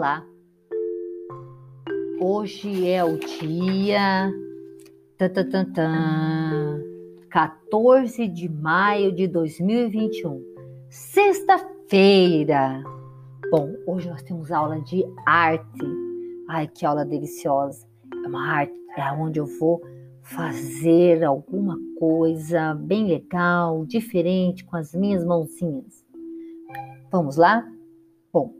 Olá! Hoje é o dia tan, 14 de maio de 2021, sexta-feira. Bom, hoje nós temos aula de arte. Ai, que aula deliciosa! É uma arte, é onde eu vou fazer alguma coisa bem legal, diferente com as minhas mãozinhas. Vamos lá? Bom,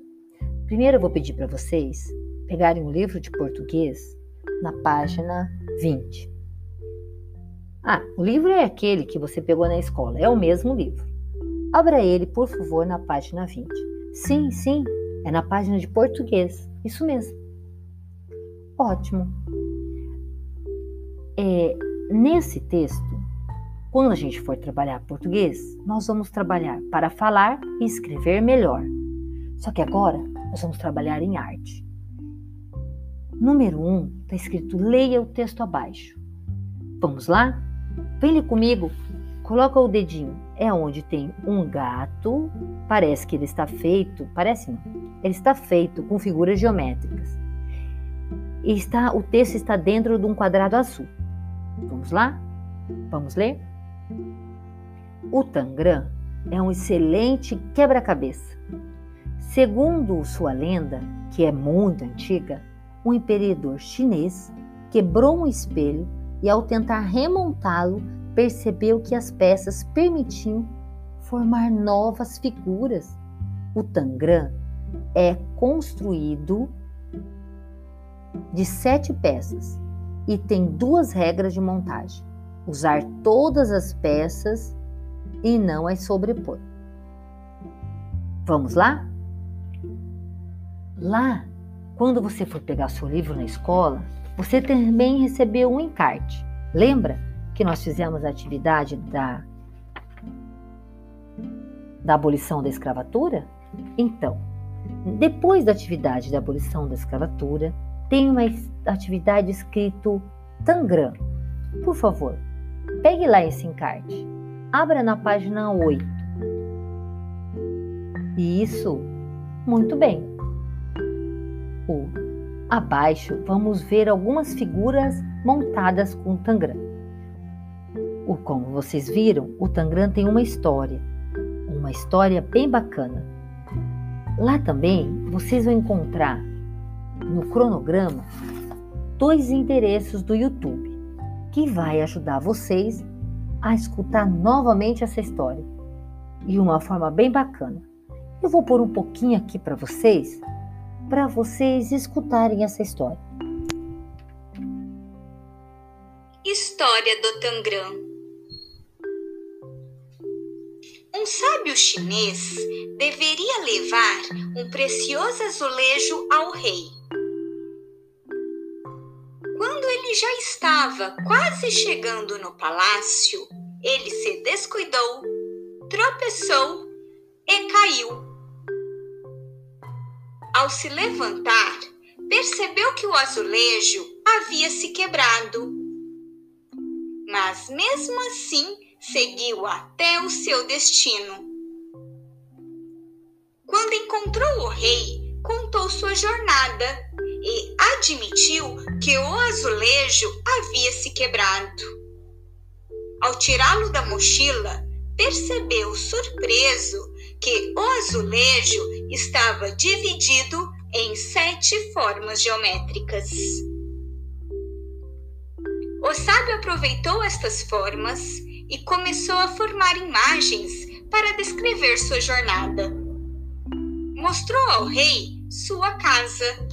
primeiro eu vou pedir para vocês pegarem um livro de português na página 20. Ah, o livro é aquele que você pegou na escola, é o mesmo livro. Abra ele, por favor, na página 20. Sim, sim, é na página de português, isso mesmo. Ótimo. É, nesse texto, quando a gente for trabalhar português, nós vamos trabalhar para falar e escrever melhor. Só que agora nós vamos trabalhar em arte. Número 1 um, está escrito leia o texto abaixo. Vamos lá? Vem comigo. Coloca o dedinho. É onde tem um gato. Parece que ele está feito. Parece não. Ele está feito com figuras geométricas. E está, o texto está dentro de um quadrado azul. Vamos lá? Vamos ler? O Tangram é um excelente quebra-cabeça. Segundo sua lenda, que é muito antiga, um imperador chinês quebrou um espelho e, ao tentar remontá-lo, percebeu que as peças permitiam formar novas figuras. O Tangram é construído de sete peças e tem duas regras de montagem usar todas as peças e não as sobrepor. Vamos lá? Lá, quando você for pegar seu livro na escola, você também recebeu um encarte. Lembra que nós fizemos a atividade da, da abolição da escravatura? Então, depois da atividade da abolição da escravatura, tem uma atividade escrito Tangram. Por favor, Pegue lá esse encarte. Abra na página 8. Isso, muito bem. O abaixo vamos ver algumas figuras montadas com tangram. O, como vocês viram, o tangram tem uma história, uma história bem bacana. Lá também vocês vão encontrar no cronograma dois endereços do YouTube que vai ajudar vocês a escutar novamente essa história e uma forma bem bacana. Eu vou pôr um pouquinho aqui para vocês, para vocês escutarem essa história. História do Tangram Um sábio chinês deveria levar um precioso azulejo ao rei ele já estava quase chegando no palácio, ele se descuidou, tropeçou e caiu. Ao se levantar, percebeu que o azulejo havia se quebrado. Mas mesmo assim, seguiu até o seu destino. Quando encontrou o rei, contou sua jornada e admitiu que o azulejo havia se quebrado. Ao tirá-lo da mochila, percebeu surpreso que o azulejo estava dividido em sete formas geométricas. O sábio aproveitou estas formas e começou a formar imagens para descrever sua jornada. Mostrou ao rei sua casa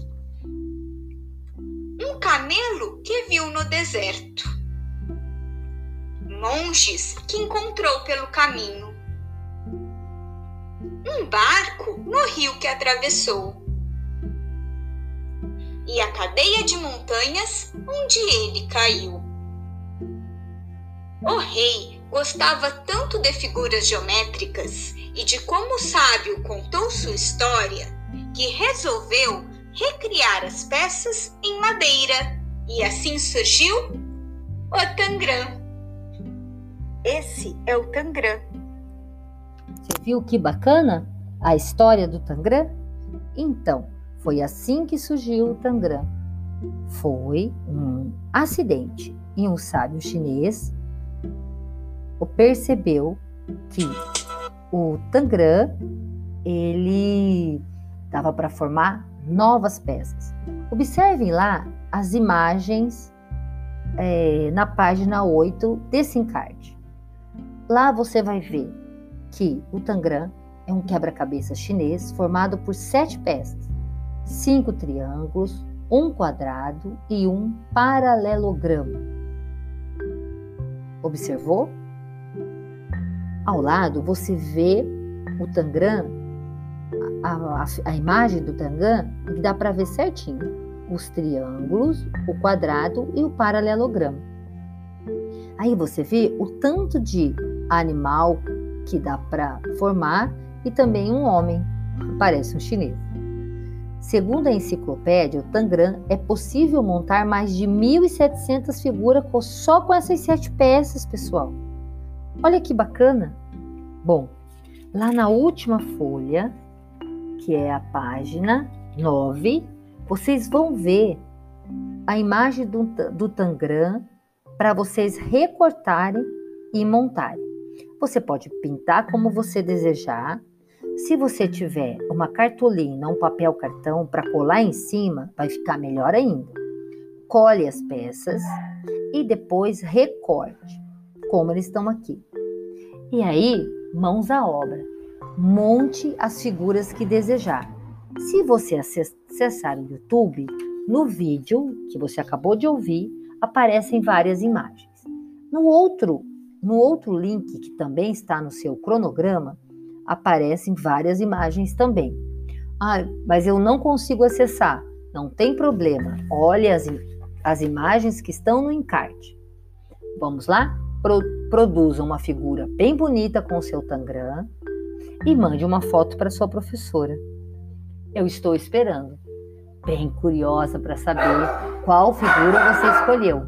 um camelo que viu no deserto, monges que encontrou pelo caminho, um barco no rio que atravessou e a cadeia de montanhas onde ele caiu. O rei gostava tanto de figuras geométricas e de como o sábio contou sua história que resolveu recriar as peças em madeira e assim surgiu o Tangram. Esse é o Tangram. Você viu que bacana a história do Tangram? Então, Foi assim que surgiu o Tangram. Foi um acidente e um sábio chinês percebeu que o Tangram ele dava para formar novas peças. Observem lá as imagens é, na página 8 desse encarte. Lá você vai ver que o Tangram é um quebra-cabeça chinês formado por sete peças, cinco triângulos, um quadrado e um paralelogramo. Observou? Ao lado você vê o Tangram, a, a, a imagem do Tangram, que dá para ver certinho os triângulos, o quadrado e o paralelogramo. Aí você vê o tanto de animal que dá para formar e também um homem, parece um chinês. Segundo a enciclopédia, o Tangram é possível montar mais de 1.700 figuras só com essas sete peças, pessoal. Olha que bacana! Bom, lá na última folha, que é a página 9, vocês vão ver a imagem do, do Tangram para vocês recortarem e montarem. Você pode pintar como você desejar. Se você tiver uma cartolina, um papel cartão para colar em cima, vai ficar melhor ainda. Colhe as peças e depois recorte, como eles estão aqui. E aí, mãos à obra. Monte as figuras que desejar. Se você acessar o YouTube, no vídeo que você acabou de ouvir, aparecem várias imagens. No outro no outro link, que também está no seu cronograma, aparecem várias imagens também. Ah, mas eu não consigo acessar. Não tem problema. Olhe as, as imagens que estão no encarte. Vamos lá? Pro, produza uma figura bem bonita com o seu Tangram e mande uma foto para sua professora. Eu estou esperando. Bem curiosa para saber qual figura você escolheu.